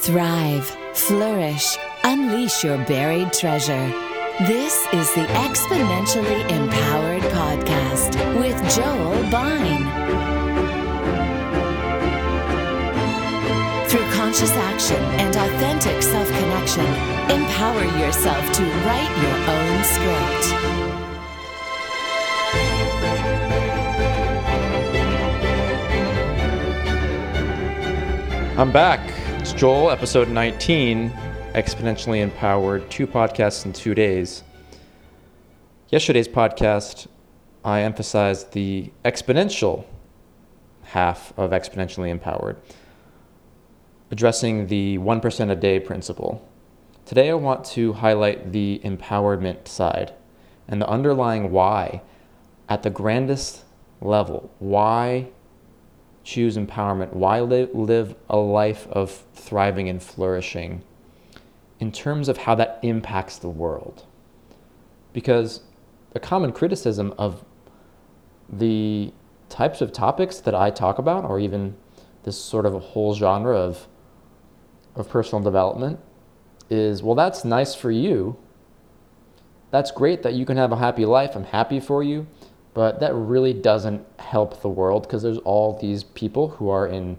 Thrive, flourish, unleash your buried treasure. This is the Exponentially Empowered Podcast with Joel Bine. Through conscious action and authentic self connection, empower yourself to write your own script. I'm back. Joel, episode 19, Exponentially Empowered, two podcasts in two days. Yesterday's podcast, I emphasized the exponential half of Exponentially Empowered, addressing the 1% a day principle. Today, I want to highlight the empowerment side and the underlying why at the grandest level. Why choose empowerment? Why live, live a life of thriving and flourishing in terms of how that impacts the world? Because a common criticism of the types of topics that I talk about, or even this sort of a whole genre of, of personal development, is well, that's nice for you. That's great that you can have a happy life. I'm happy for you. But that really doesn't help the world because there's all these people who are in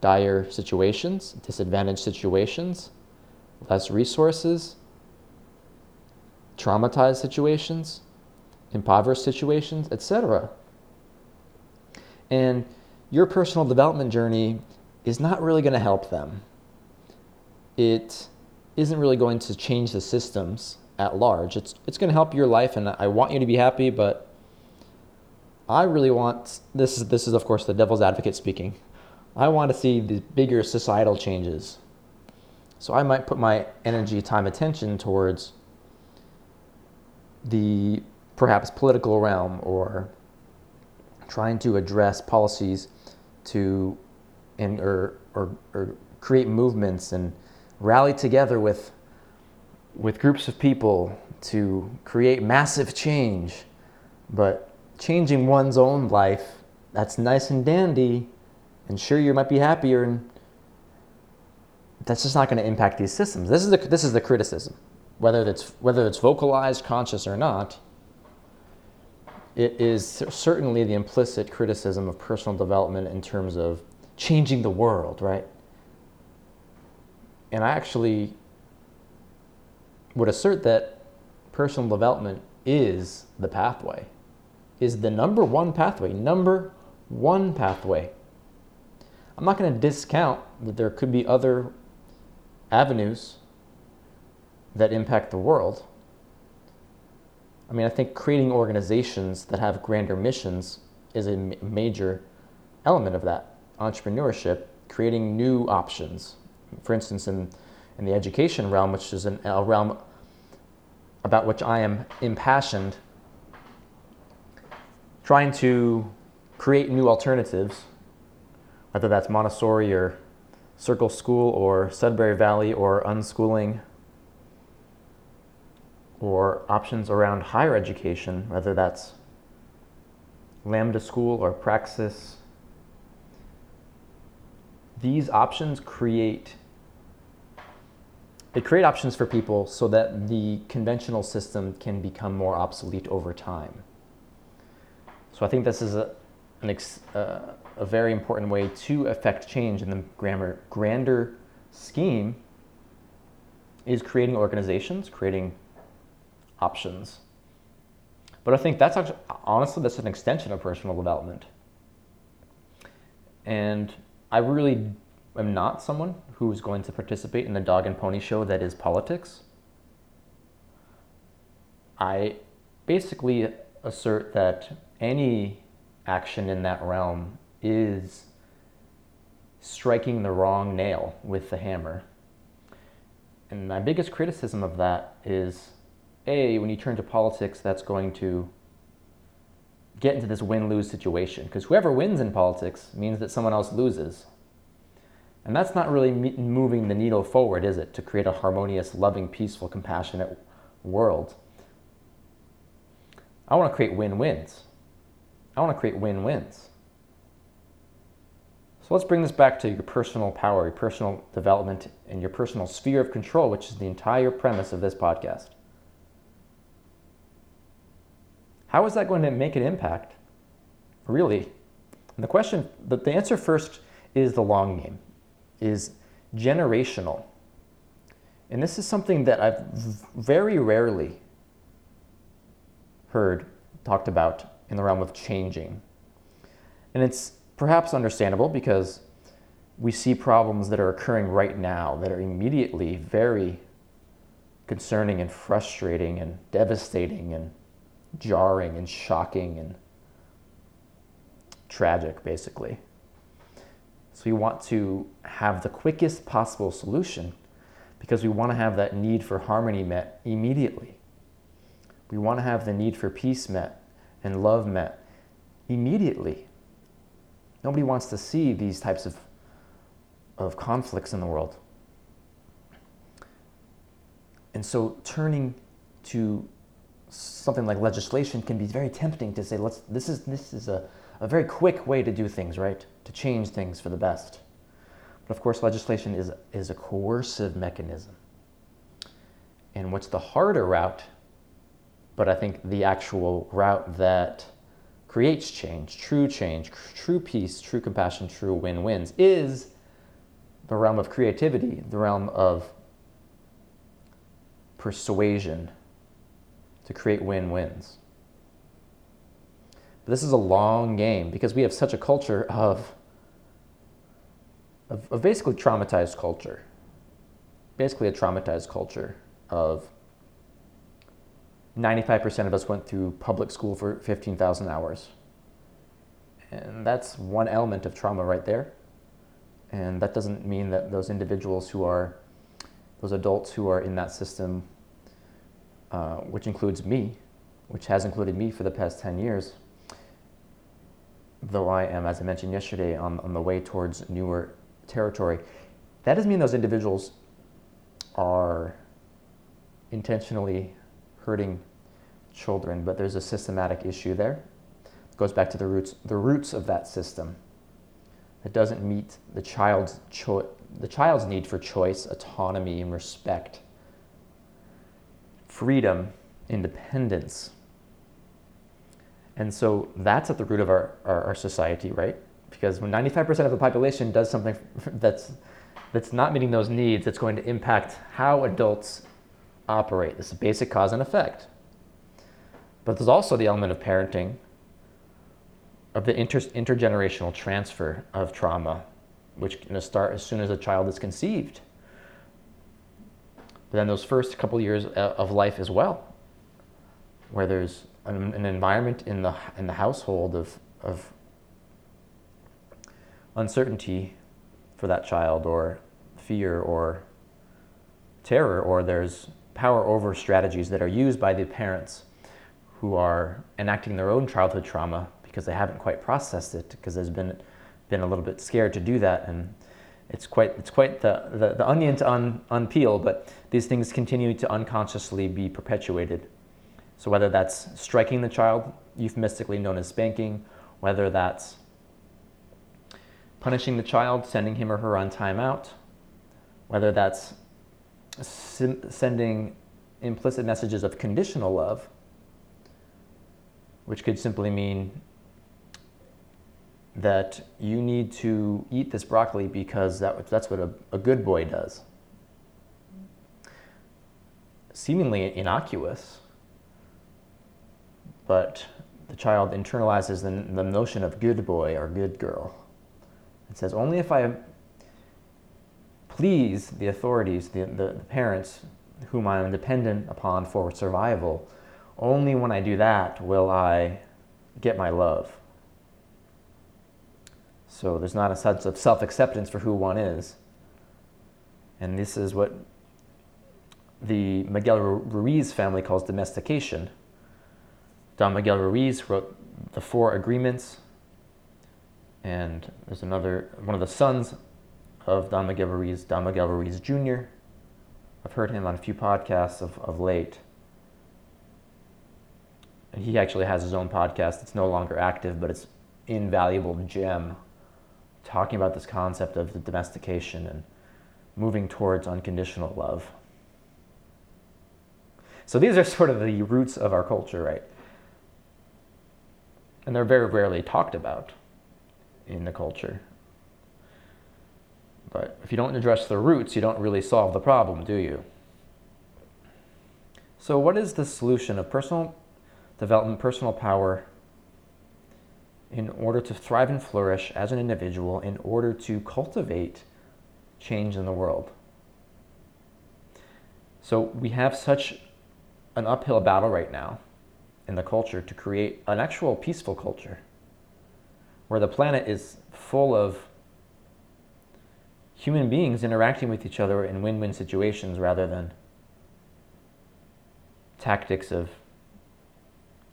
dire situations, disadvantaged situations, less resources, traumatized situations, impoverished situations, etc. And your personal development journey is not really going to help them. It isn't really going to change the systems at large. It's, it's going to help your life, and I want you to be happy, but I really want this is this is of course the devil's advocate speaking. I want to see the bigger societal changes. So I might put my energy, time, attention towards the perhaps political realm or trying to address policies to and or, or, or create movements and rally together with with groups of people to create massive change. But changing one's own life, that's nice and dandy, and sure you might be happier, and that's just not going to impact these systems. This is the this is the criticism, whether it's whether it's vocalized, conscious or not. It is certainly the implicit criticism of personal development in terms of changing the world, right? And I actually would assert that personal development is the pathway is the number one pathway. Number one pathway. I'm not going to discount that there could be other avenues that impact the world. I mean, I think creating organizations that have grander missions is a major element of that. Entrepreneurship, creating new options. For instance, in, in the education realm, which is an, a realm about which I am impassioned trying to create new alternatives, whether that's Montessori or Circle School or Sudbury Valley or unschooling, or options around higher education, whether that's Lambda School or Praxis. These options create they create options for people so that the conventional system can become more obsolete over time. So I think this is a, ex, uh, a very important way to affect change in the grammar, grander scheme is creating organizations, creating options. But I think that's actually, honestly, that's an extension of personal development. And I really am not someone who's going to participate in the dog and pony show that is politics. I basically assert that any action in that realm is striking the wrong nail with the hammer. And my biggest criticism of that is A, when you turn to politics, that's going to get into this win lose situation. Because whoever wins in politics means that someone else loses. And that's not really moving the needle forward, is it? To create a harmonious, loving, peaceful, compassionate world. I want to create win wins. I want to create win wins. So let's bring this back to your personal power, your personal development, and your personal sphere of control, which is the entire premise of this podcast. How is that going to make an impact? Really? And the question, the, the answer first is the long game, is generational. And this is something that I've very rarely heard talked about in the realm of changing. And it's perhaps understandable because we see problems that are occurring right now that are immediately very concerning and frustrating and devastating and jarring and shocking and tragic, basically. So we want to have the quickest possible solution because we want to have that need for harmony met immediately. We want to have the need for peace met and love met immediately. Nobody wants to see these types of, of conflicts in the world. And so turning to something like legislation can be very tempting to say, let's, this is, this is a, a very quick way to do things, right? To change things for the best. But of course, legislation is, is a coercive mechanism. And what's the harder route, but I think the actual route that creates change, true change, true peace, true compassion, true win wins, is the realm of creativity, the realm of persuasion to create win wins. This is a long game because we have such a culture of, of, of basically traumatized culture. Basically, a traumatized culture of 95% of us went through public school for 15,000 hours. And that's one element of trauma right there. And that doesn't mean that those individuals who are, those adults who are in that system, uh, which includes me, which has included me for the past 10 years, though I am, as I mentioned yesterday, on, on the way towards newer territory, that doesn't mean those individuals are intentionally hurting children, but there's a systematic issue there. It goes back to the roots, the roots of that system. It doesn't meet the child's cho- the child's need for choice, autonomy, and respect, freedom, independence. And so that's at the root of our, our, our society, right? Because when 95% of the population does something that's, that's not meeting those needs, it's going to impact how adults operate. This is basic cause and effect. But there's also the element of parenting, of the inter- intergenerational transfer of trauma, which can start as soon as a child is conceived. But then those first couple years uh, of life as well, where there's an, an environment in the in the household of of uncertainty for that child, or fear, or terror, or there's power over strategies that are used by the parents who are enacting their own childhood trauma because they haven't quite processed it because there's been been a little bit scared to do that and it's quite it's quite the, the, the onion to un, unpeel but these things continue to unconsciously be perpetuated. So whether that's striking the child euphemistically known as spanking whether that's punishing the child sending him or her on timeout whether that's sending implicit messages of conditional love which could simply mean that you need to eat this broccoli because that, that's what a, a good boy does. Seemingly innocuous, but the child internalizes the, the notion of good boy or good girl. and says, only if I please the authorities, the, the, the parents whom I am dependent upon for survival, only when I do that will I get my love. So there's not a sense of self acceptance for who one is. And this is what the Miguel Ruiz family calls domestication. Don Miguel Ruiz wrote the Four Agreements, and there's another, one of the sons of Don Ruiz, Don Ruiz Jr. I've heard him on a few podcasts of, of late And he actually has his own podcast. It's no longer active, but it's invaluable gem talking about this concept of the domestication and moving towards unconditional love. So these are sort of the roots of our culture, right? And they're very rarely talked about in the culture. But if you don't address the roots, you don't really solve the problem, do you? So, what is the solution of personal development, personal power, in order to thrive and flourish as an individual, in order to cultivate change in the world? So, we have such an uphill battle right now in the culture to create an actual peaceful culture where the planet is full of human beings interacting with each other in win win situations rather than tactics of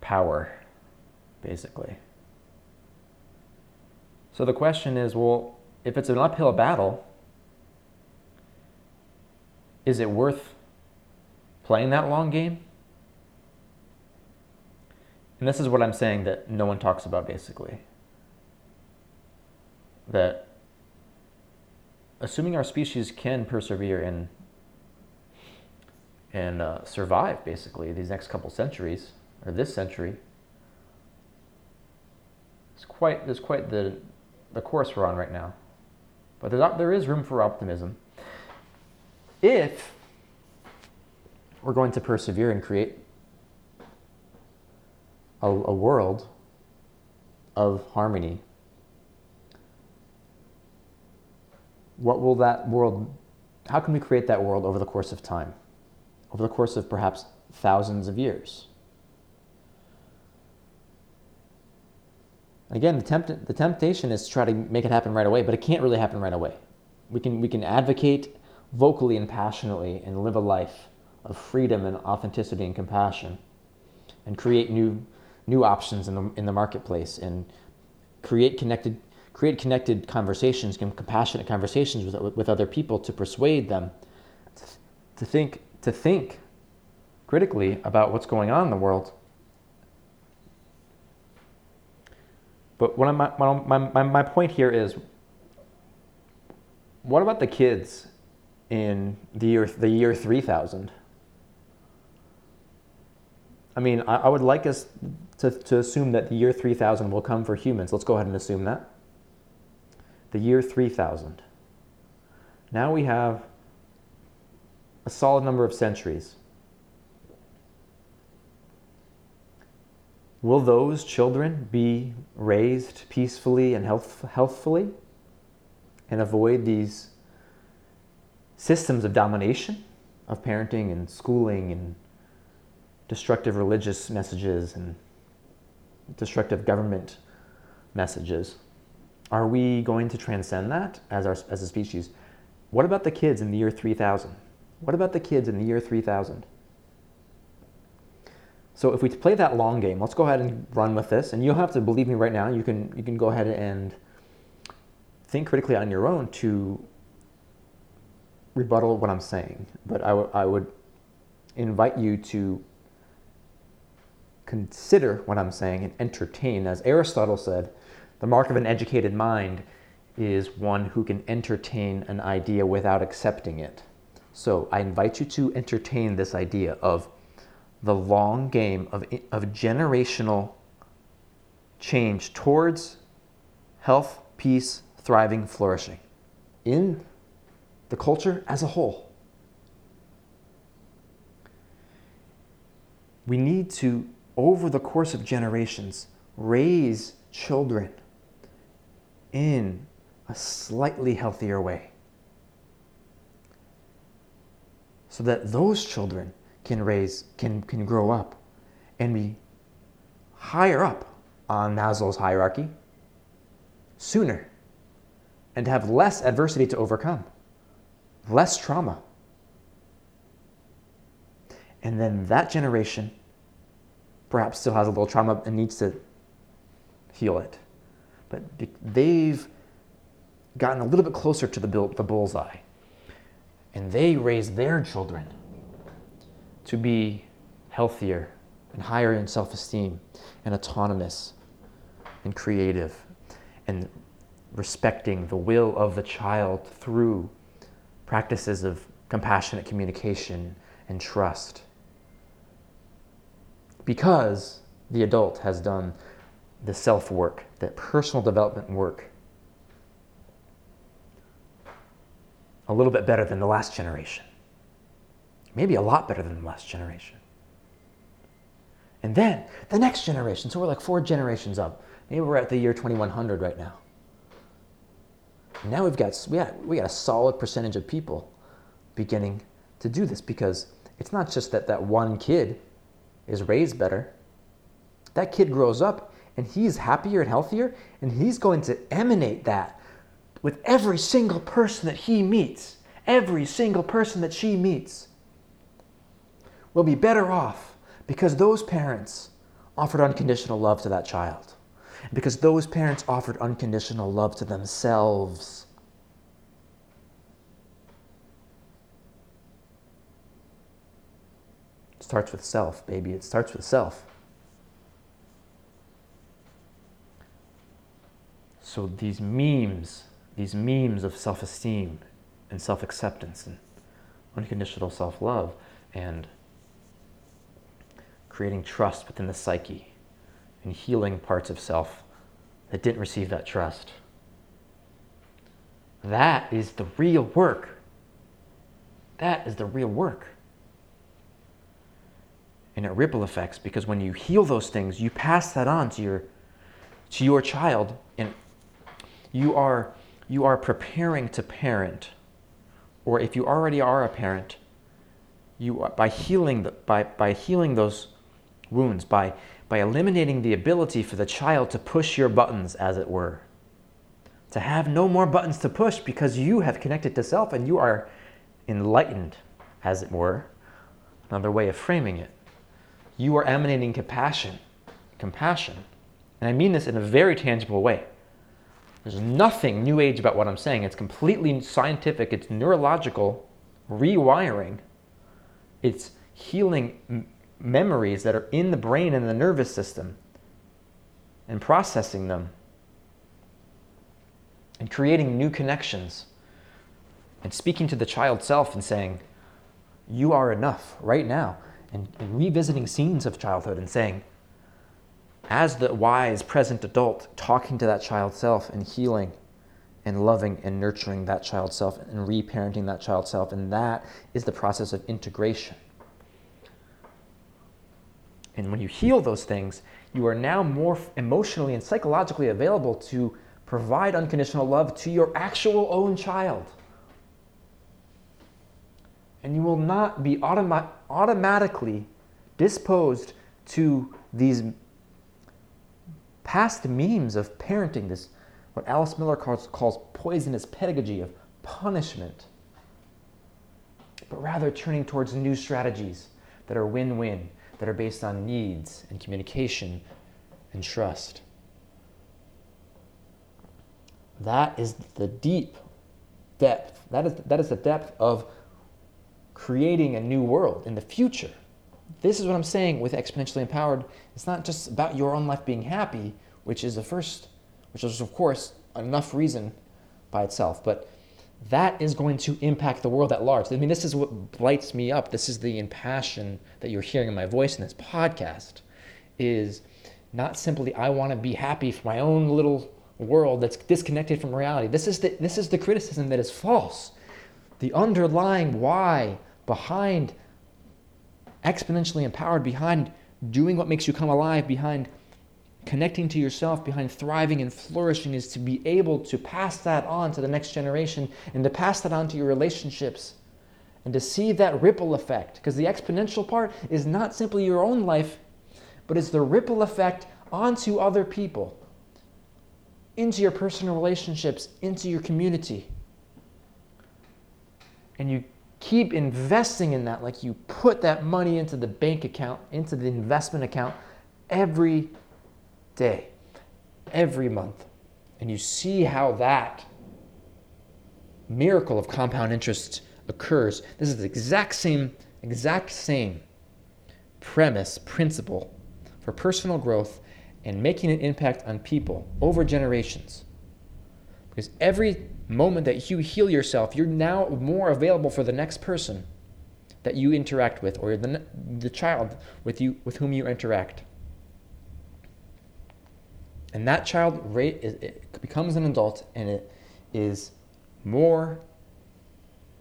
power, basically. So the question is well, if it's an uphill battle, is it worth playing that long game? And this is what I'm saying that no one talks about basically. That assuming our species can persevere and and uh, survive basically these next couple centuries or this century, it's quite there's quite the the course we're on right now. But there's, there is room for optimism if we're going to persevere and create a, a world of harmony what will that world, how can we create that world over the course of time? Over the course of perhaps thousands of years? Again, the, tempt, the temptation is to try to make it happen right away, but it can't really happen right away. We can, we can advocate vocally and passionately and live a life of freedom and authenticity and compassion and create new, new options in the, in the marketplace and create connected create connected conversations, compassionate conversations with, with other people to persuade them to, to think to think critically about what's going on in the world. But what my, my, my, my point here is what about the kids in the year, the year 3000? I mean, I, I would like us to, to assume that the year 3000 will come for humans. Let's go ahead and assume that the year 3000. Now we have a solid number of centuries. Will those children be raised peacefully and health, healthfully and avoid these systems of domination of parenting and schooling and destructive religious messages and destructive government messages? Are we going to transcend that as, our, as a species? What about the kids in the year 3000? What about the kids in the year 3000? So if we play that long game, let's go ahead and run with this. And you'll have to believe me right now. You can, you can go ahead and think critically on your own to rebuttal what I'm saying. But I, w- I would invite you to consider what I'm saying and entertain. As Aristotle said, the mark of an educated mind is one who can entertain an idea without accepting it. So I invite you to entertain this idea of the long game of, of generational change towards health, peace, thriving, flourishing in the culture as a whole. We need to, over the course of generations, raise children in a slightly healthier way. So that those children can raise, can, can grow up and be higher up on Maslow's hierarchy sooner and have less adversity to overcome, less trauma. And then that generation perhaps still has a little trauma and needs to heal it but they've gotten a little bit closer to the, the bullseye. And they raise their children to be healthier and higher in self esteem and autonomous and creative. And respecting the will of the child through practices of compassionate communication and trust. Because the adult has done the self work, that personal development work, a little bit better than the last generation. Maybe a lot better than the last generation. And then the next generation, so we're like four generations up. Maybe we're at the year 2100 right now. now we've got, we got, we got a solid percentage of people beginning to do this because it's not just that that one kid is raised better. That kid grows up and he's happier and healthier, and he's going to emanate that with every single person that he meets, every single person that she meets will be better off because those parents offered unconditional love to that child. Because those parents offered unconditional love to themselves. It starts with self, baby. It starts with self. So these memes, these memes of self esteem and self acceptance and unconditional self love and creating trust within the psyche and healing parts of self that didn't receive that trust. That is the real work. That is the real work. And it ripple effects because when you heal those things, you pass that on to your to your child you are you are preparing to parent. Or if you already are a parent, you by healing the, by, by healing those wounds, by, by eliminating the ability for the child to push your buttons, as it were. To have no more buttons to push because you have connected to self and you are enlightened, as it were. Another way of framing it. You are emanating compassion. Compassion. And I mean this in a very tangible way. There's nothing new age about what I'm saying. It's completely scientific, it's neurological rewiring, it's healing memories that are in the brain and the nervous system and processing them and creating new connections and speaking to the child self and saying, You are enough right now. And, and, revisiting scenes of childhood and saying, as the wise present adult, talking to that child self and healing and loving and nurturing that child self and reparenting that child self. And that is the process of integration. And when you heal those things, you are now more emotionally and psychologically available to provide unconditional love to your actual own child. And you will not be automa- automatically disposed to these past memes of parenting, this what Alice Miller calls, calls poisonous pedagogy of punishment, but rather turning towards new strategies that are win win that are based on needs and communication and trust. That is the deep depth. That is, that is the depth of creating a new world in the future. This is what I'm saying with exponentially empowered. It's not just about your own life being happy, which is the first, which is, of course, enough reason by itself, but that is going to impact the world at large. I mean, this is what lights me up. This is the impassion that you're hearing in my voice in this podcast is not simply I want to be happy for my own little world that's disconnected from reality. This is the, this is the criticism that is false. The underlying why behind exponentially empowered, behind doing what makes you come alive, behind connecting to yourself behind thriving and flourishing is to be able to pass that on to the next generation and to pass that on to your relationships and to see that ripple effect. Because the exponential part is not simply your own life, but it's the ripple effect onto other people, into your personal relationships, into your community. And you keep investing in that, like you put that money into the bank account, into the investment account every day, every month, and you see how that miracle of compound interest occurs. This is the exact same, exact same premise, principle for personal growth and making an impact on people over generations. Because every moment that you heal yourself, you're now more available for the next person that you interact with or the, the child with, you, with whom you interact. And that child it becomes an adult and it is more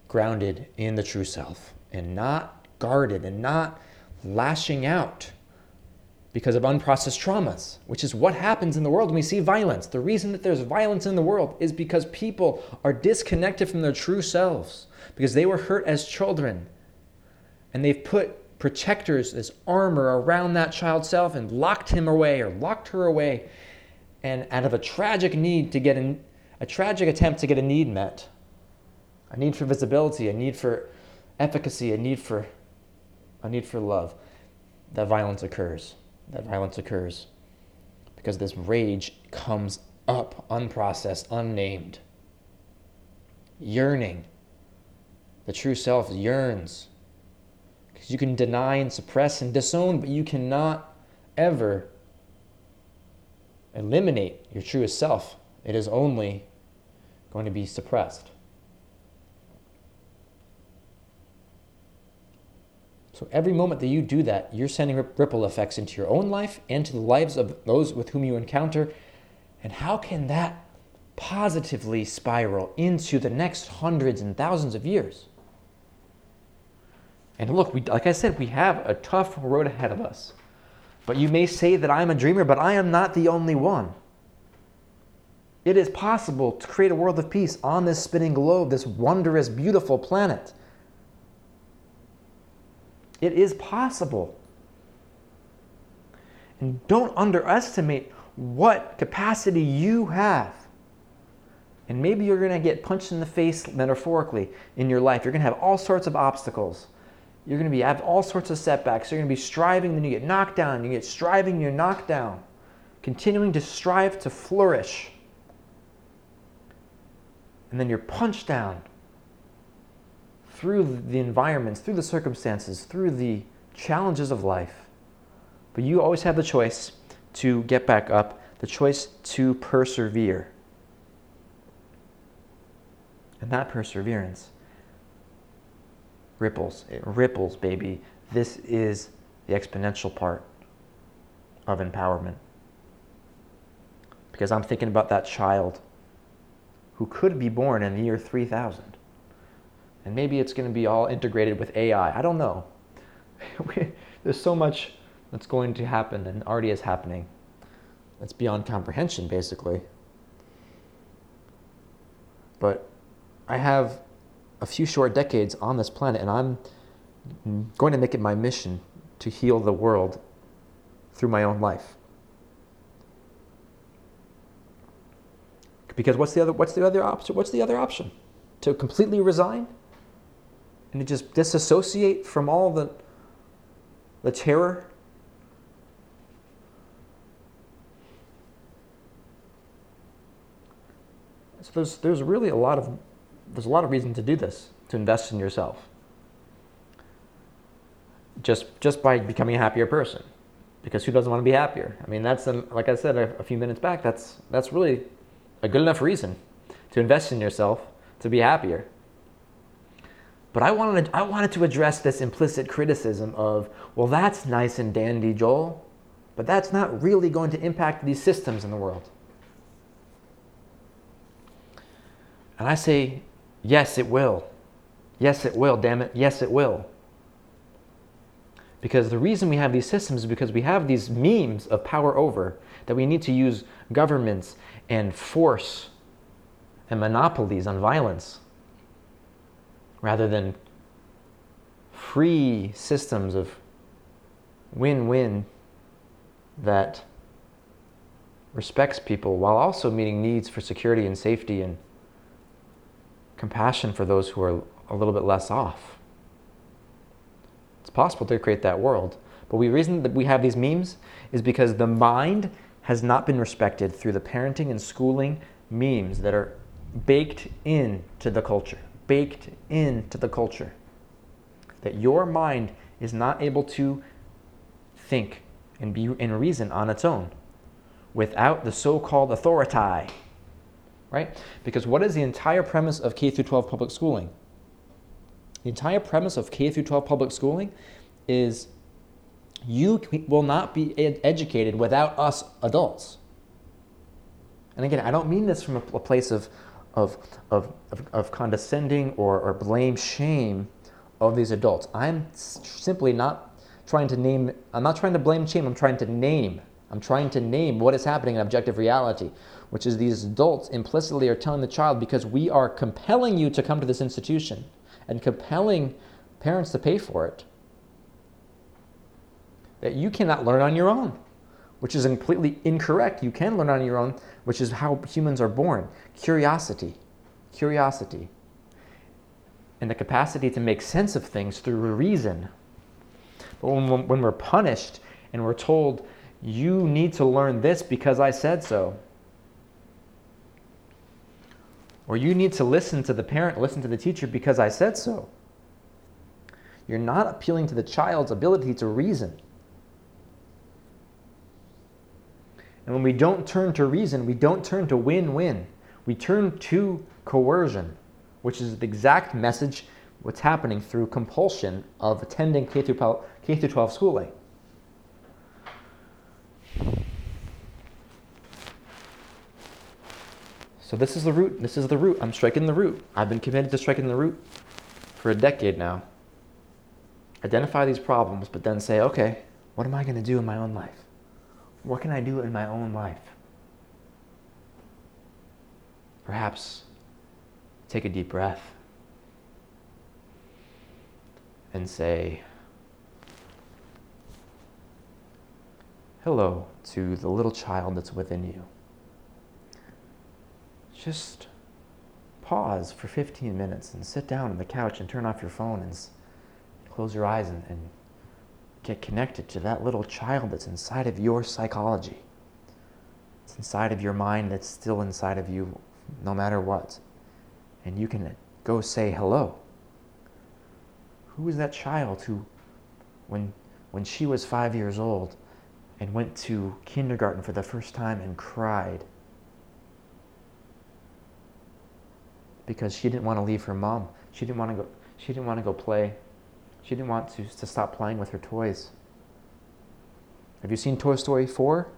grounded in the true self and not guarded and not lashing out because of unprocessed traumas, which is what happens in the world when we see violence. The reason that there's violence in the world is because people are disconnected from their true selves, because they were hurt as children. And they've put protectors, this armor around that child's self and locked him away or locked her away. And out of a tragic need to get a tragic attempt to get a need met, a need for visibility, a need for efficacy, a need for a need for love, that violence occurs that violence occurs because this rage comes up unprocessed, unnamed. Yearning. The true self yearns. Because you can deny and suppress and disown, but you cannot ever eliminate your truest self. It is only going to be suppressed. So every moment that you do that, you're sending ripple effects into your own life and to the lives of those with whom you encounter. And how can that positively spiral into the next hundreds and thousands of years? And look, we, like I said, we have a tough road ahead of us. But you may say that I'm a dreamer, but I am not the only one. It is possible to create a world of peace on this spinning globe, this wondrous, beautiful planet. It is possible. And don't underestimate what capacity you have. And maybe you're going to get punched in the face metaphorically in your life. You're going to have all sorts of obstacles. You're going to be have all sorts of setbacks. You're going to be striving, then you get knocked down. You get striving, you're knocked down. Continuing to strive to flourish. And then you're punched down through the environments, through the circumstances, through the challenges of life. But you always have the choice to get back up, the choice to persevere. And that perseverance ripples. It ripples, baby. This is the exponential part of empowerment. Because I'm thinking about that child who could be born in the year 3000 and maybe it's going to be all integrated with AI. I don't know. There's so much that's going to happen and already is happening. That's beyond comprehension, basically. But I have a few short decades on this planet, and I'm going to make it my mission to heal the world through my own life. Because what's the other what's the other option? What's the other option? To completely resign? And to just disassociate from all the, the terror. So there's, there's really a lot of there's a lot of reason to do this, to invest in yourself. Just just by becoming a happier person. Because who doesn't want to be happier? I mean, that's um, like I said a, a few minutes back. That's that's really a good enough reason to invest in yourself to be happier. But I wanted, I wanted to address this implicit criticism of, well, that's nice and dandy, Joel, but that's not really going to impact these systems in the world. And I say, yes, it will. Yes, it will, damn it. Yes, it will. Because the reason we have these systems is because we have these memes of power over that we need to use governments and force and monopolies on violence rather than free systems of win win that respects people while also meeting needs for security and safety and compassion for those who are a little bit less off. It's possible to create that world. But the reason that we have these memes is because the mind has not been respected through the parenting and schooling memes that are baked into the culture baked into the culture. That your mind is not able to think and be in reason on its own without the so called authority right? Because what is the entire premise of K through 12 public schooling? The entire premise of K through 12 public schooling is you will not be ed- educated without us adults. And again, I don't mean this from a, a place of, of, of, of, of condescending or, or blame, shame of these adults. I'm simply not trying to name, I'm not trying to blame, shame, I'm trying to name. I'm trying to name what is happening in objective reality, which is these adults implicitly are telling the child because we are compelling you to come to this institution and compelling parents to pay for it that you cannot learn on your own, which is completely incorrect. You can learn on your own, which is how humans are born curiosity, curiosity, and the capacity to make sense of things through reason. But when, when we're punished and we're told, you need to learn this because I said so, or you need to listen to the parent, listen to the teacher because I said so. You're not appealing to the child's ability to reason. And when we don't turn to reason, we don't turn to win win. We turn to coercion, which is the exact message what's happening through compulsion of attending K through, K through 12 schooling. So this is the root. This is the root. I'm striking the root. I've been committed to striking the root for a decade now. Identify these problems, but then say, okay, what am I going to do in my own life? What can I do in my own life? Perhaps take a deep breath and say, Hello to the little child that's within you. Just pause for 15 minutes and sit down on the couch and turn off your phone and close your eyes and, and get connected to that little child that's inside of your psychology. It's inside of your mind that's still inside of you no matter what. And you can go say hello. Who is that child who, when, when she was five years old and went to kindergarten for the first time and cried because she didn't want to leave her mom? She didn't want to go, she didn't want to go play she didn't want to, to stop playing with her toys. Have you seen Toy Story 4?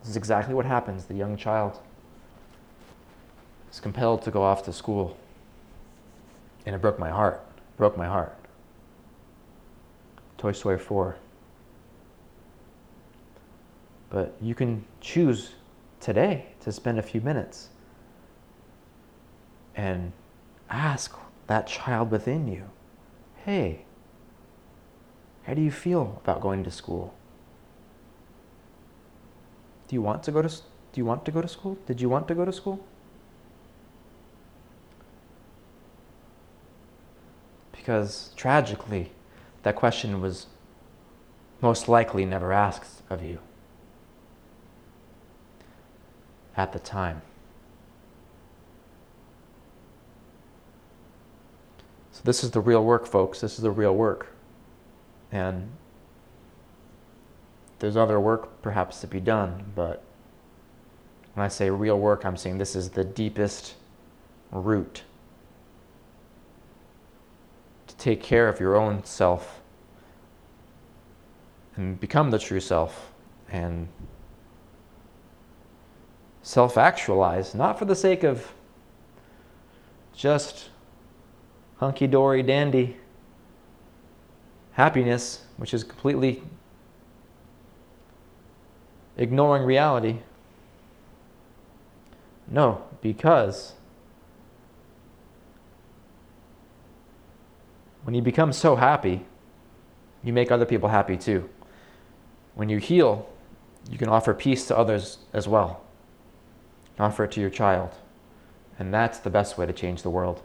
This is exactly what happens. The young child is compelled to go off to school. And it broke my heart. Broke my heart. Toy Story 4. But you can choose today to spend a few minutes and ask that child within you hey, how do you feel about going to school? Do you want to go to do you want to go to school? Did you want to go to school? Because tragically, that question was most likely never asked of you at the time. This is the real work, folks. This is the real work. And there's other work perhaps to be done, but when I say real work, I'm saying this is the deepest root to take care of your own self and become the true self and self actualize, not for the sake of just hunky dory dandy happiness, which is completely ignoring reality. No, because when you become so happy, you make other people happy too. When you heal, you can offer peace to others as well. Offer it to your child. And that's the best way to change the world.